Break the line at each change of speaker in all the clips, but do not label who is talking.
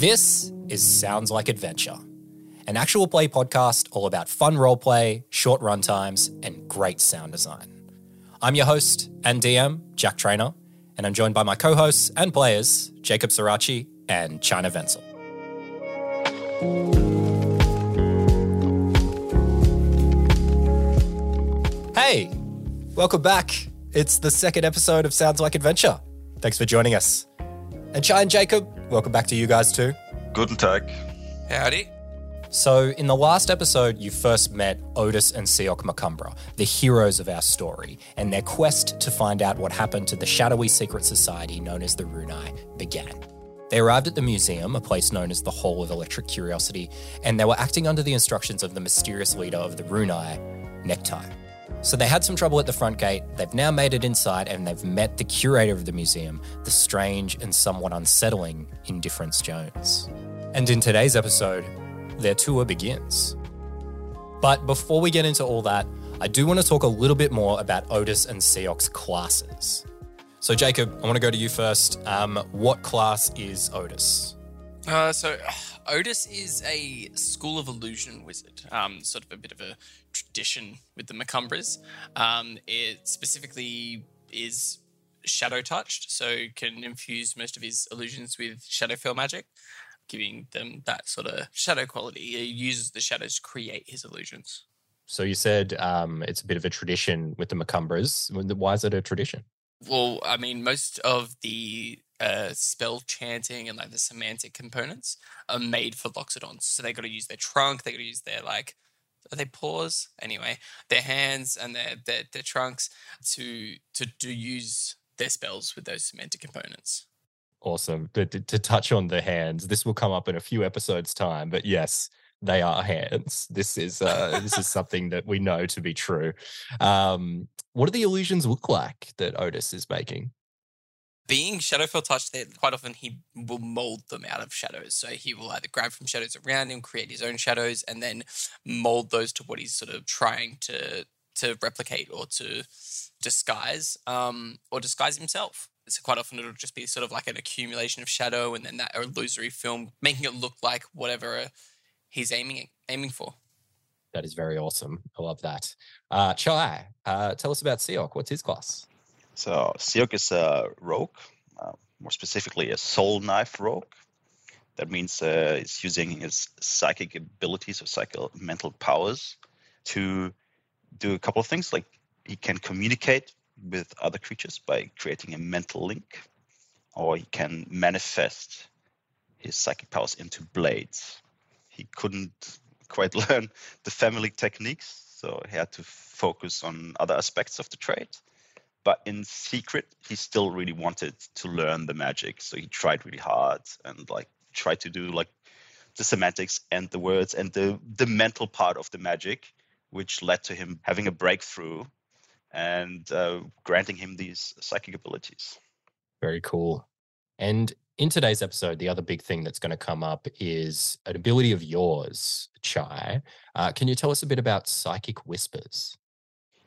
This is Sounds Like Adventure, an actual play podcast all about fun roleplay, short runtimes, and great sound design. I'm your host and DM, Jack Trainer, and I'm joined by my co hosts and players, Jacob Sirachi and China Wenzel. Hey, welcome back. It's the second episode of Sounds Like Adventure. Thanks for joining us. And Chai and Jacob, welcome back to you guys too.
Guten Tag.
Howdy.
So, in the last episode, you first met Otis and Seok Macumbra, the heroes of our story, and their quest to find out what happened to the shadowy secret society known as the Runai began. They arrived at the museum, a place known as the Hall of Electric Curiosity, and they were acting under the instructions of the mysterious leader of the Runai, Necktie. So they had some trouble at the front gate. They've now made it inside and they've met the curator of the museum, the strange and somewhat unsettling Indifference Jones. And in today's episode, their tour begins. But before we get into all that, I do want to talk a little bit more about Otis and Seok's classes. So, Jacob, I want to go to you first. Um, what class is Otis?
Uh, so, Otis is a School of Illusion wizard, um, sort of a bit of a tradition with the Macumbras. Um, it specifically is shadow touched, so can infuse most of his illusions with shadowfell magic, giving them that sort of shadow quality. He uses the shadows to create his illusions.
So, you said um, it's a bit of a tradition with the Macumbras. Why is it a tradition?
Well, I mean, most of the uh, spell chanting and like the semantic components are made for Loxodons. So they got to use their trunk, they got to use their like, are they paws? Anyway, their hands and their, their their trunks to to to use their spells with those semantic components.
Awesome. To, to touch on the hands, this will come up in a few episodes' time, but yes, they are hands. This is uh, this is something that we know to be true. Um, what do the illusions look like that Otis is making?
being Shadowfell touched, that quite often he will mold them out of shadows. So he will either grab from shadows around him, create his own shadows, and then mold those to what he's sort of trying to to replicate or to disguise, um, or disguise himself. So quite often it'll just be sort of like an accumulation of shadow, and then that illusory film making it look like whatever he's aiming aiming for.
That is very awesome. I love that. Uh, Chai, uh, tell us about Seok. What's his class?
So Seok is a rogue, uh, more specifically a soul knife rogue. That means uh, he's using his psychic abilities or psychic mental powers to do a couple of things. Like he can communicate with other creatures by creating a mental link, or he can manifest his psychic powers into blades. He couldn't quite learn the family techniques, so he had to focus on other aspects of the trade but in secret he still really wanted to learn the magic so he tried really hard and like tried to do like the semantics and the words and the the mental part of the magic which led to him having a breakthrough and uh, granting him these psychic abilities
very cool and in today's episode the other big thing that's going to come up is an ability of yours chai uh, can you tell us a bit about psychic whispers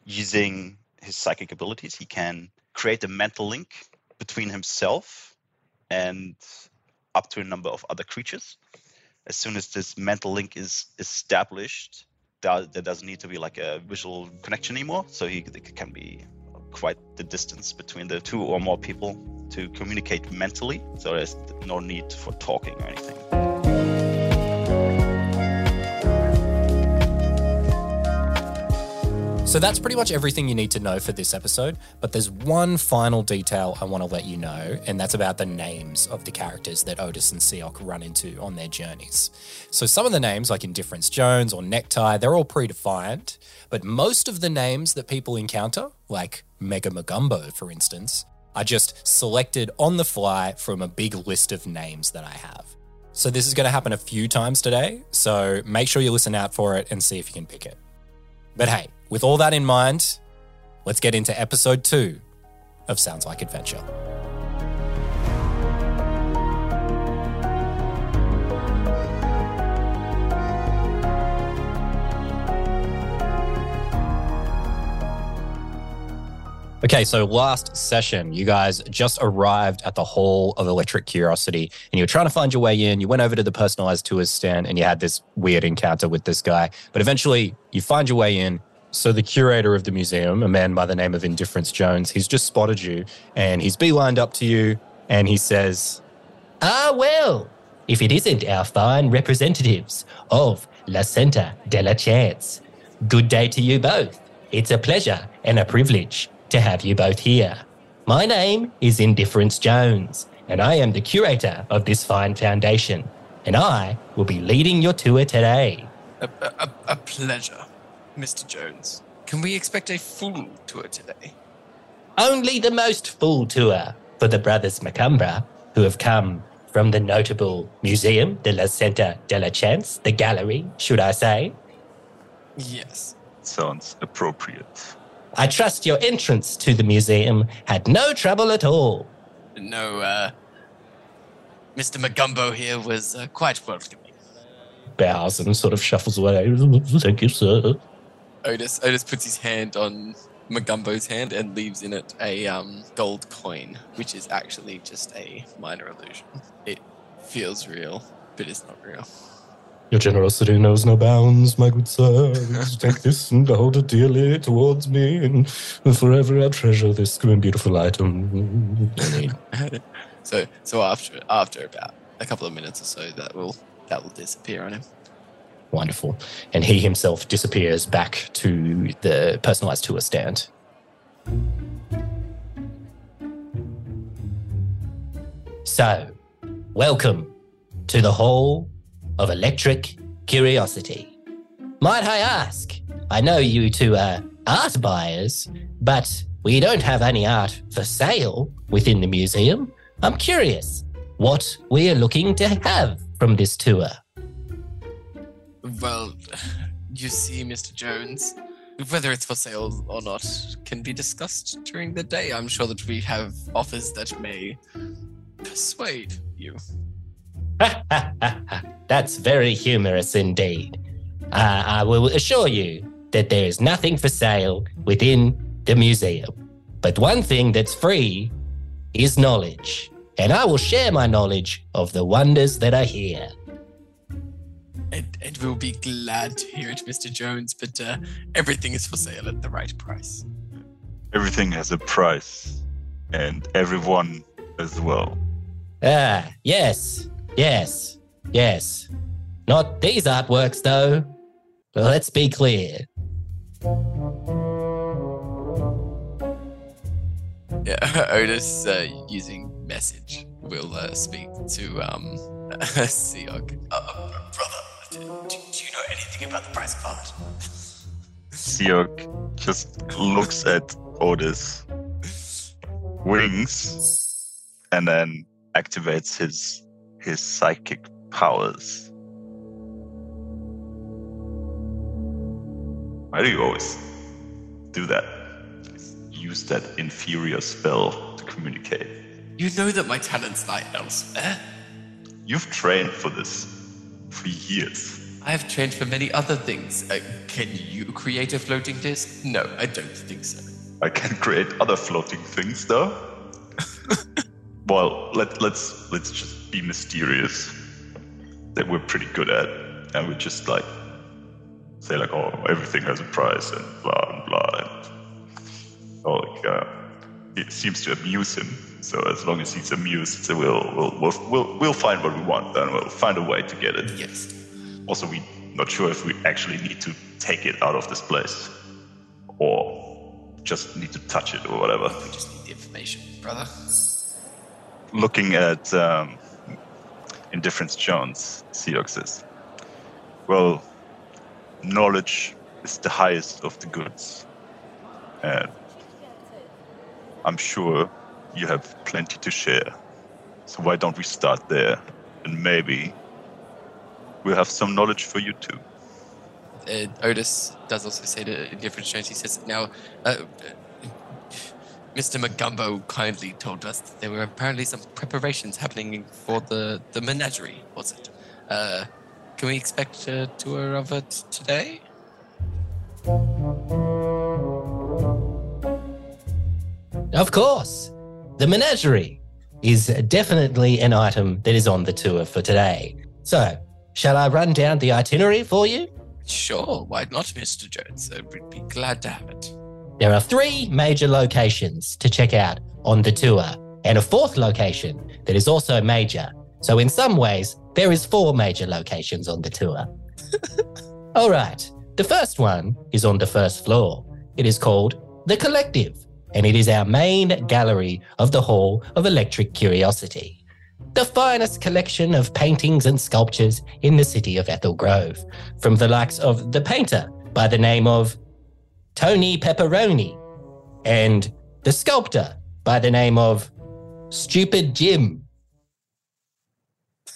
using his psychic abilities. He can create a mental link between himself and up to a number of other creatures. As soon as this mental link is established, there, doesn't need to be like a visual connection anymore. So he it can be quite the distance between the two or more people to communicate mentally. So there's no need for talking or anything.
So that's pretty much everything you need to know for this episode. But there's one final detail I want to let you know, and that's about the names of the characters that Otis and Seok run into on their journeys. So some of the names, like Indifference Jones or Necktie, they're all predefined. But most of the names that people encounter, like Mega Magumbo, for instance, are just selected on the fly from a big list of names that I have. So this is going to happen a few times today. So make sure you listen out for it and see if you can pick it. But hey, with all that in mind, let's get into episode two of Sounds Like Adventure. Okay, so last session, you guys just arrived at the Hall of Electric Curiosity and you were trying to find your way in. You went over to the personalized tours stand and you had this weird encounter with this guy. But eventually, you find your way in. So, the curator of the museum, a man by the name of Indifference Jones, he's just spotted you and he's beelined up to you and he says,
Ah, well, if it isn't our fine representatives of La Centa de la Chance. Good day to you both. It's a pleasure and a privilege to have you both here. My name is Indifference Jones, and I am the curator of this fine foundation, and I will be leading your tour today.
A, a, a pleasure, Mr. Jones. Can we expect a full tour today?
Only the most full tour for the brothers Macumbra, who have come from the notable Museum de la Centa de la Chance, the gallery, should I say.
Yes.
Sounds appropriate.
I trust your entrance to the museum had no trouble at all.
No, uh, Mr. Magumbo here was uh, quite welcoming.
Bows and sort of shuffles away. Thank you, sir.
Otis Otis puts his hand on Magumbo's hand and leaves in it a um, gold coin, which is actually just a minor illusion. It feels real, but it's not real.
Your generosity knows no bounds, my good sir. Please Take this and hold it dearly towards me, and forever I'll treasure this green beautiful item.
so so after after about a couple of minutes or so, that will that will disappear on him.
Wonderful. And he himself disappears back to the personalized tour stand. So, welcome to the Hall of Electric Curiosity. Might I ask? I know you two are art buyers, but we don't have any art for sale within the museum. I'm curious what we're looking to have from this tour.
Well, you see, Mr. Jones, whether it's for sale or not can be discussed during the day. I'm sure that we have offers that may persuade you.
That's very humorous indeed. Uh, I will assure you that there is nothing for sale within the museum. But one thing that's free is knowledge. And I will share my knowledge of the wonders that are here.
And, and we'll be glad to hear it, Mr. Jones, but uh, everything is for sale at the right price.
Everything has a price, and everyone as well.
Ah, yes, yes, yes. Not these artworks, though. Well, let's be clear.
Yeah, Otis, uh, using message, will uh, speak to um, Siok. Uh, brother, do, do you know anything about the price of art?
Siok just looks at Otis, wings, and then activates his his psychic powers. Why do you always do that? Use that inferior spell to communicate.
You know that my talents lie elsewhere.
You've trained for this for years.
I have trained for many other things. Uh, can you create a floating disc? No, I don't think so.
I can create other floating things though. well, let let's let's just be mysterious. That we're pretty good at, and we just like say like, oh, everything has a price and blah and blah. And, oh, like, uh, it seems to amuse him. So as long as he's amused, so we'll we'll we'll we'll, we'll find what we want, and we'll find a way to get it.
Yes.
Also, we're not sure if we actually need to take it out of this place, or just need to touch it or whatever.
We just need the information, brother.
Looking at um, Indifference Jones, Seok says, Well, knowledge is the highest of the goods. And I'm sure you have plenty to share. So why don't we start there? And maybe we'll have some knowledge for you too.
Uh, Otis does also say to Indifference Jones, he says, now, uh, Mr. Magumbo kindly told us that there were apparently some preparations happening for the, the menagerie, was it? Uh, can we expect a tour of it today?
Of course, the menagerie is definitely an item that is on the tour for today. So, shall I run down the itinerary for you?
Sure, why not, Mr. Jones? I would be glad to have it.
There are three major locations to check out on the tour, and a fourth location that is also major. So, in some ways, there is four major locations on the tour. All right, the first one is on the first floor. It is called The Collective, and it is our main gallery of the Hall of Electric Curiosity. The finest collection of paintings and sculptures in the city of Ethel Grove, from the likes of the painter by the name of Tony Pepperoni, and the sculptor by the name of Stupid Jim.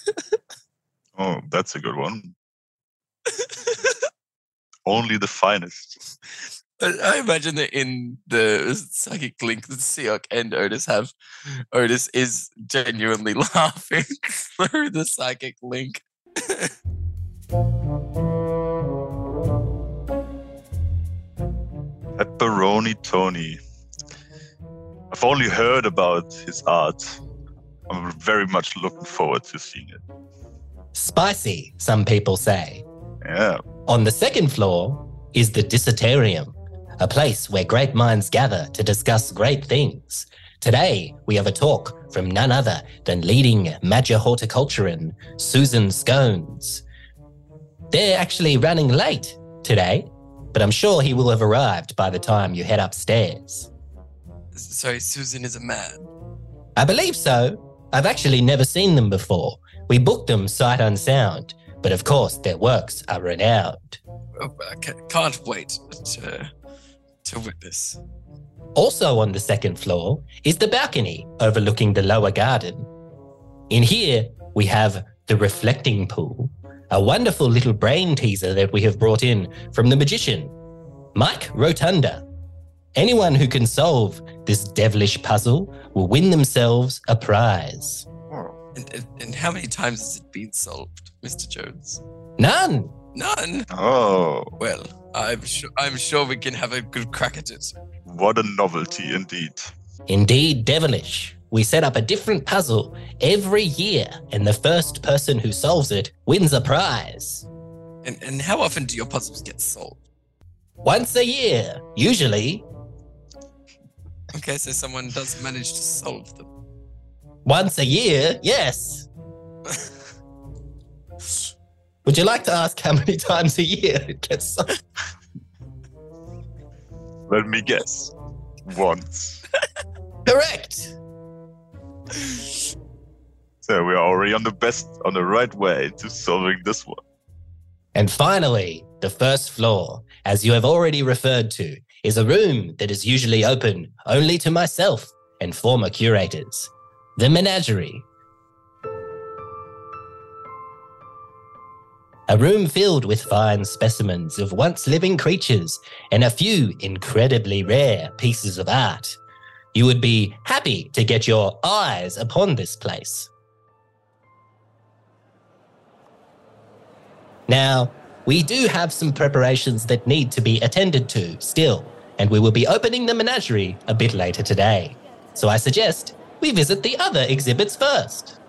Oh, that's a good one. Only the finest.
I I imagine that in the psychic link that Seok and Otis have, Otis is genuinely laughing through the psychic link.
Pepperoni Tony. I've only heard about his art. I'm very much looking forward to seeing it.
Spicy, some people say.
Yeah.
On the second floor is the Dissertarium, a place where great minds gather to discuss great things. Today, we have a talk from none other than leading Major Horticulturan, Susan Scones. They're actually running late today, but I'm sure he will have arrived by the time you head upstairs.
Sorry, Susan is a man.
I believe so. I've actually never seen them before. We booked them sight unsound, but of course their works are renowned.
Oh, I can't wait to, to witness.
Also on the second floor is the balcony overlooking the lower garden. In here, we have the reflecting pool, a wonderful little brain teaser that we have brought in from the magician, Mike Rotunda. Anyone who can solve this devilish puzzle will win themselves a prize.
And, and, and how many times has it been solved, Mr. Jones?
None.
None.
Oh,
Well, I'm sure I'm sure we can have a good crack at it.
what a novelty indeed.
Indeed, devilish. We set up a different puzzle every year, and the first person who solves it wins a prize.
And and how often do your puzzles get solved?
Once a year, usually.
Okay, so someone does manage to solve them.
Once a year, yes. Would you like to ask how many times a year it gets solved?
Let me guess. Once.
Correct.
So we are already on the best, on the right way to solving this one.
And finally, the first floor, as you have already referred to, is a room that is usually open only to myself and former curators. The menagerie. A room filled with fine specimens of once living creatures and a few incredibly rare pieces of art. You would be happy to get your eyes upon this place. Now, we do have some preparations that need to be attended to still, and we will be opening the menagerie a bit later today. So I suggest we visit the other exhibits first.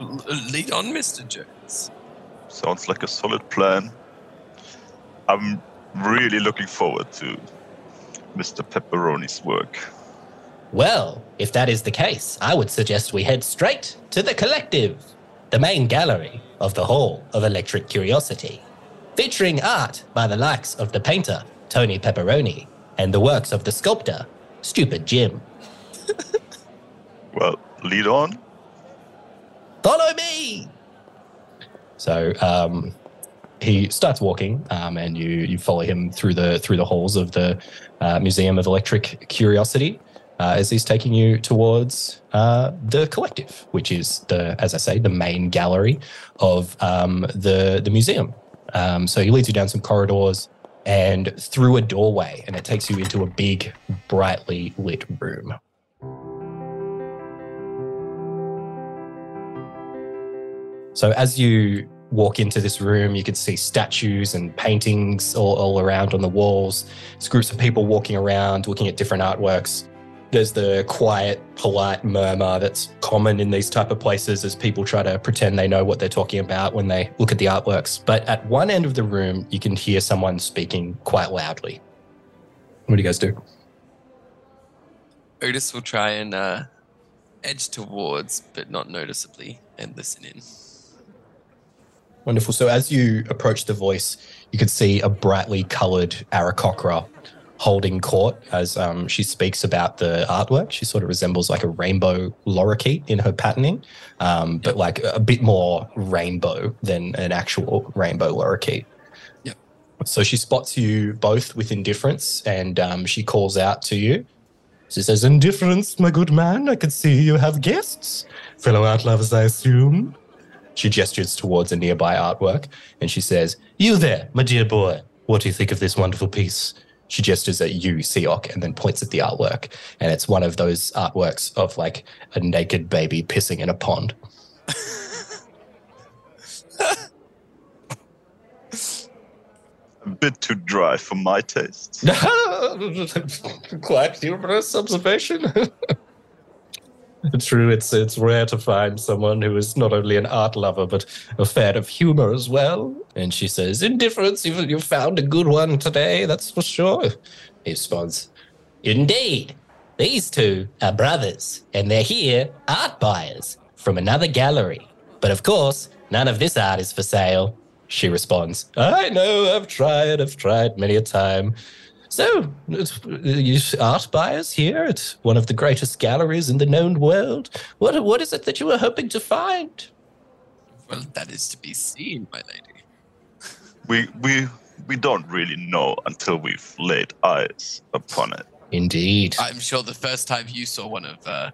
L- lead on, Mr. Jones.
Sounds like a solid plan. I'm really looking forward to Mr. Pepperoni's work.
Well, if that is the case, I would suggest we head straight to the collective, the main gallery of the Hall of Electric Curiosity, featuring art by the likes of the painter, Tony Pepperoni, and the works of the sculptor, Stupid Jim.
Well, lead on.
Follow me!
So um, he starts walking, um, and you you follow him through the through the halls of the uh, Museum of Electric Curiosity uh, as he's taking you towards uh, the collective, which is the as I say the main gallery of um, the the museum. Um, so he leads you down some corridors and through a doorway, and it takes you into a big, brightly lit room. So as you
walk into this room, you could see statues and paintings all, all around on the walls. There's groups of people walking around looking at different artworks. There's the quiet, polite murmur that's common in these type of places as people try to pretend they know what they're talking about when they look at the artworks. But at one end of the room, you can hear someone speaking quite loudly. What do you guys do?
Otis will try and uh, edge towards, but not noticeably, and listen in.
Wonderful. So as you approach the voice, you can see a brightly coloured Aarakocra holding court as um, she speaks about the artwork. She sort of resembles like a rainbow lorikeet in her patterning, um, but like a bit more rainbow than an actual rainbow lorikeet.
Yep.
So she spots you both with indifference and um, she calls out to you. She says, Indifference, my good man, I can see you have guests. Fellow art lovers, I assume. She gestures towards a nearby artwork and she says, You there, my dear boy. What do you think of this wonderful piece? She gestures at you, Seok, and then points at the artwork. And it's one of those artworks of like a naked baby pissing in a pond.
A bit too dry for my taste.
Quite humorous observation. True, it's it's rare to find someone who is not only an art lover but a fan of humor as well. And she says, "Indifference, you you found a good one today, that's for sure." He responds,
Indeed. These two are brothers, and they're here art buyers from another gallery. But of course, none of this art is for sale.
She responds, I know, I've tried, I've tried many a time. So, it's- you art buyers here at one of the greatest galleries in the known world. What, what is it that you were hoping to find?
Well, that is to be seen, my lady.
We we we don't really know until we've laid eyes upon it.
Indeed.
I'm sure the first time you saw one of uh,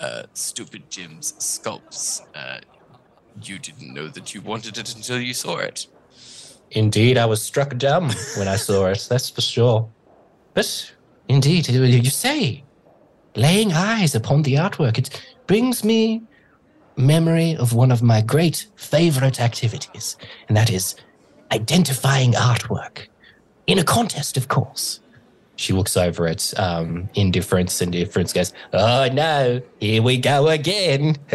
uh, Stupid Jim's sculpts, uh, you didn't know that you wanted it until you saw it.
Indeed, I was struck dumb when I saw it, that's for sure. But indeed, you say, laying eyes upon the artwork, it brings me memory of one of my great favorite activities, and that is identifying artwork. In a contest, of course. She looks over at um, Indifference, and Indifference goes, Oh no, here we go again.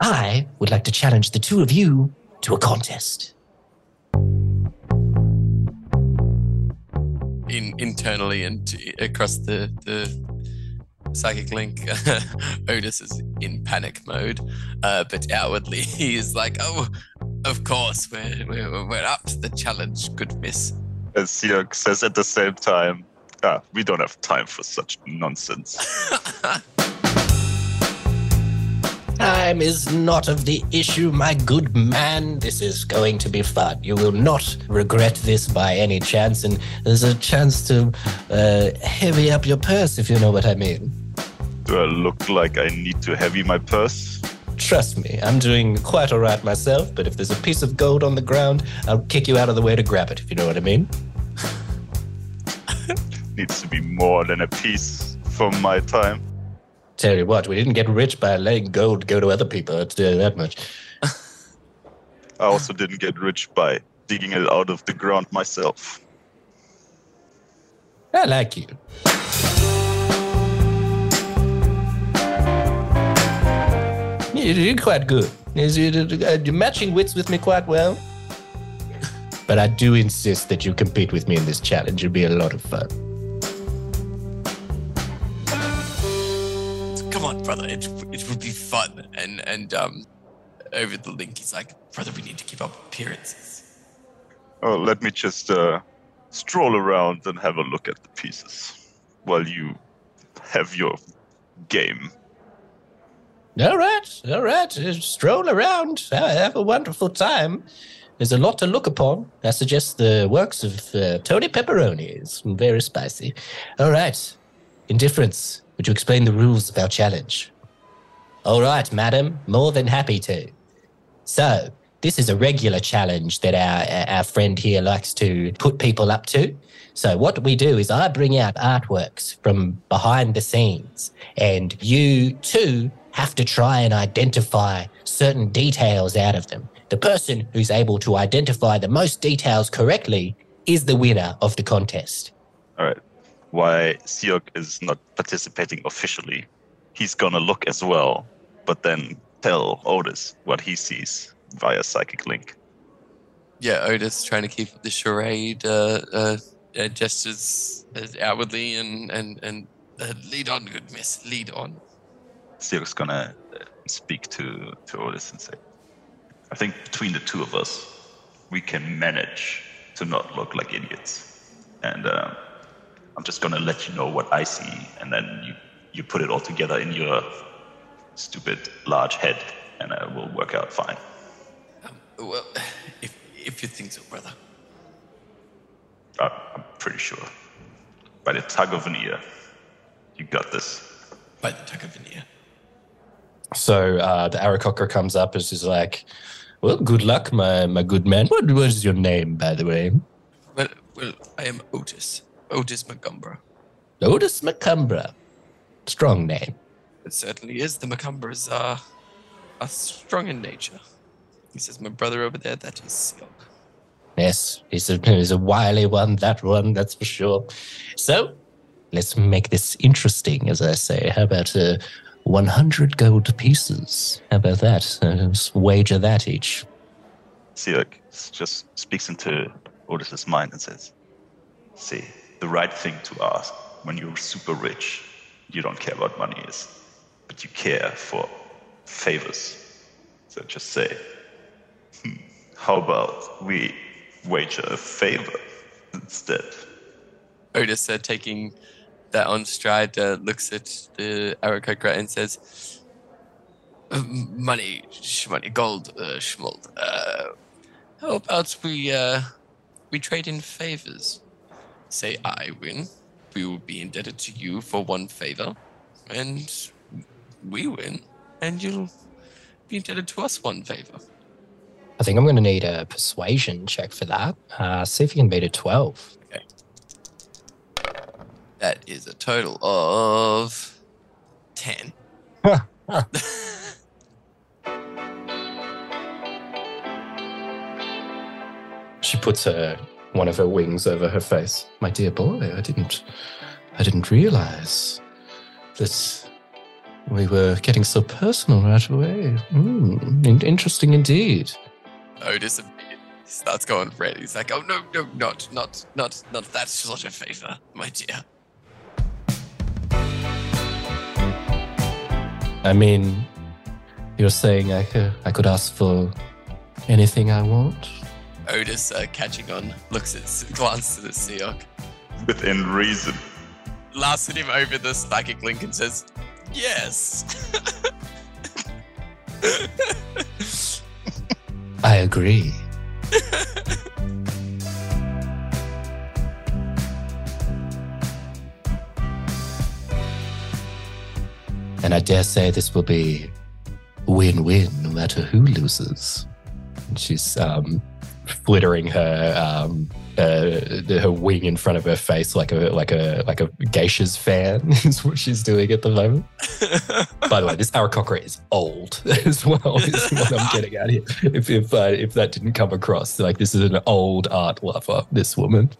I would like to challenge the two of you to a contest.
In internally and across the the psychic link, Otis is in panic mode, uh, but outwardly he is like, "Oh, of course, we're we're, we're up to the challenge, good miss."
And Siok says at the same time, ah, we don't have time for such nonsense.
Time is not of the issue, my good man. This is going to be fun. You will not regret this by any chance, and there's a chance to uh, heavy up your purse, if you know what I mean.
Do I look like I need to heavy my purse?
Trust me, I'm doing quite all right myself, but if there's a piece of gold on the ground, I'll kick you out of the way to grab it, if you know what I mean.
Needs to be more than a piece from my time.
Tell you what, we didn't get rich by letting gold go to other people, I'll tell you that much.
I also didn't get rich by digging it out of the ground myself.
I like you. You did quite good. You- uh, You're matching wits with me quite well. But I do insist that you compete with me in this challenge. It'll be a lot of fun.
Brother, it it would be fun. And and um, over the link, he's like, "Brother, we need to keep up appearances."
Oh, let me just uh, stroll around and have a look at the pieces while you have your game.
All right, all right. Stroll around. Have a wonderful time. There's a lot to look upon. I suggest the works of uh, Tony Pepperoni. It's very spicy. All right. Indifference. Would you explain the rules of our challenge?
All right, madam, more than happy to. So, this is a regular challenge that our, our friend here likes to put people up to. So, what we do is I bring out artworks from behind the scenes, and you too have to try and identify certain details out of them.
The person who's able to identify the most details correctly is the winner of the contest.
All right. Why Siok is not participating officially? He's gonna look as well, but then tell Otis what he sees via psychic link.
Yeah, Otis trying to keep up the charade uh, uh, uh, gestures uh, outwardly and and and uh, lead on, good miss, lead on.
Siok's gonna uh, speak to to Otis and say, "I think between the two of us, we can manage to not look like idiots." And uh, I'm just gonna let you know what I see, and then you you put it all together in your stupid large head, and it will work out fine.
Well, if if you think so, brother.
I- I'm pretty sure. By the tug of an ear, you got this.
By the tug of an ear.
So uh, the Aarakocra comes up and is like, "Well, good luck, my my good man. What what is your name, by the way?"
Well, well, I am Otis. Otis Montgomery.
Otis Macumbra. Strong name.
It certainly is. The Macumbras are, are strong in nature. He says, my brother over there, that is Silk.
Yes, he's a, he's a wily one, that one, that's for sure. So, let's make this interesting, as I say. How about uh, 100 gold pieces? How about that? Uh, let's wager that each.
Siok just speaks into Otis's mind and says, See, the right thing to ask when you're super rich, you don't care what money is, but you care for favors. So just say, hmm, How about we wager a favor instead?
Otis, uh, taking that on stride, uh, looks at the Aarakocra and says, "Uh, Money, shmoney, gold, uh, schmold. Uh, how about we, uh, we trade in favors? Say I win, we will be indebted to you for one favor, and we win, and you'll be indebted to us one favor.
I think I'm going to need a persuasion check for that. Uh, see if you can beat a 12.
That is a total of 10.
She puts her one of her wings over her face. My dear boy, I didn't I didn't realize that we were getting so personal right away. Mm, in- interesting indeed.
Otis starts going red. He's like, "Oh no, no, not, not, not, not that sort of favor, my dear."
I mean, you're saying I could, I could ask for anything I want?
Otis, uh, catching on, looks at, glances at Seok,
Within reason.
laughs at him over the psychic link, and says, "Yes."
I agree. and I dare say this will be win win no matter who loses. And she's um, flittering her um, uh, her wing in front of her face like a like a like a geisha's fan is what she's doing at the moment. By the way, this Aarakocra is old as well. Is what I'm getting at here. If if uh, if that didn't come across, like this is an old art lover. This woman.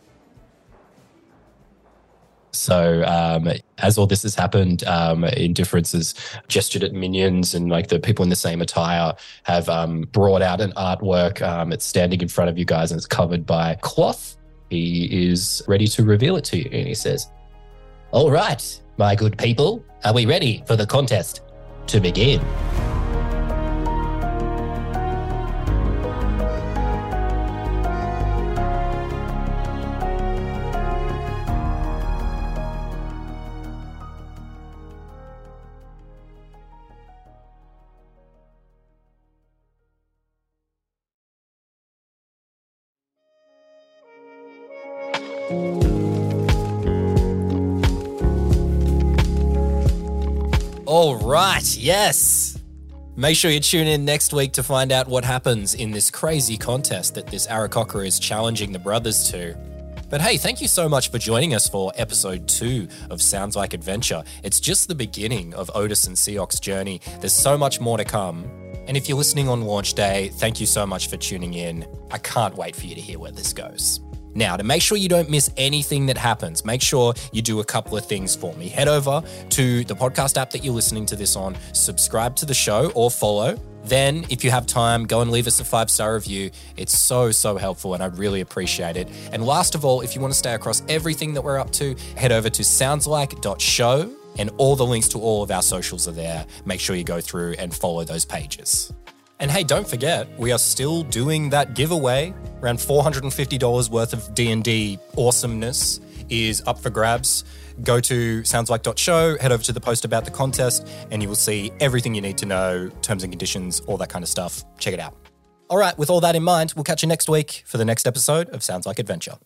So um, as all this has happened, um, Indifference has gestured at minions, and like the people in the same attire have um, brought out an artwork. Um, it's standing in front of you guys, and it's covered by cloth. He is ready to reveal it to you, and he says, All right, my good people, are we ready for the contest to begin?
Right, yes. Make sure you tune in next week to find out what happens in this crazy contest that this Aarakocra is challenging the brothers to. But hey, thank you so much for joining us for episode two of Sounds Like Adventure. It's just the beginning of Otis and Seok's journey. There's so much more to come. And if you're listening on launch day, thank you so much for tuning in. I can't wait for you to hear where this goes. Now, to make sure you don't miss anything that happens, make sure you do a couple of things for me. Head over to the podcast app that you're listening to this on, subscribe to the show or follow. Then, if you have time, go and leave us a five star review. It's so, so helpful and I really appreciate it. And last of all, if you want to stay across everything that we're up to, head over to soundslike.show and all the links to all of our socials are there. Make sure you go through and follow those pages. And hey, don't forget, we are still doing that giveaway. Around $450 worth of D&D awesomeness is up for grabs. Go to soundslike.show, head over to the post about the contest, and you will see everything you need to know, terms and conditions, all that kind of stuff. Check it out. All right, with all that in mind, we'll catch you next week for the next episode of Sounds Like Adventure.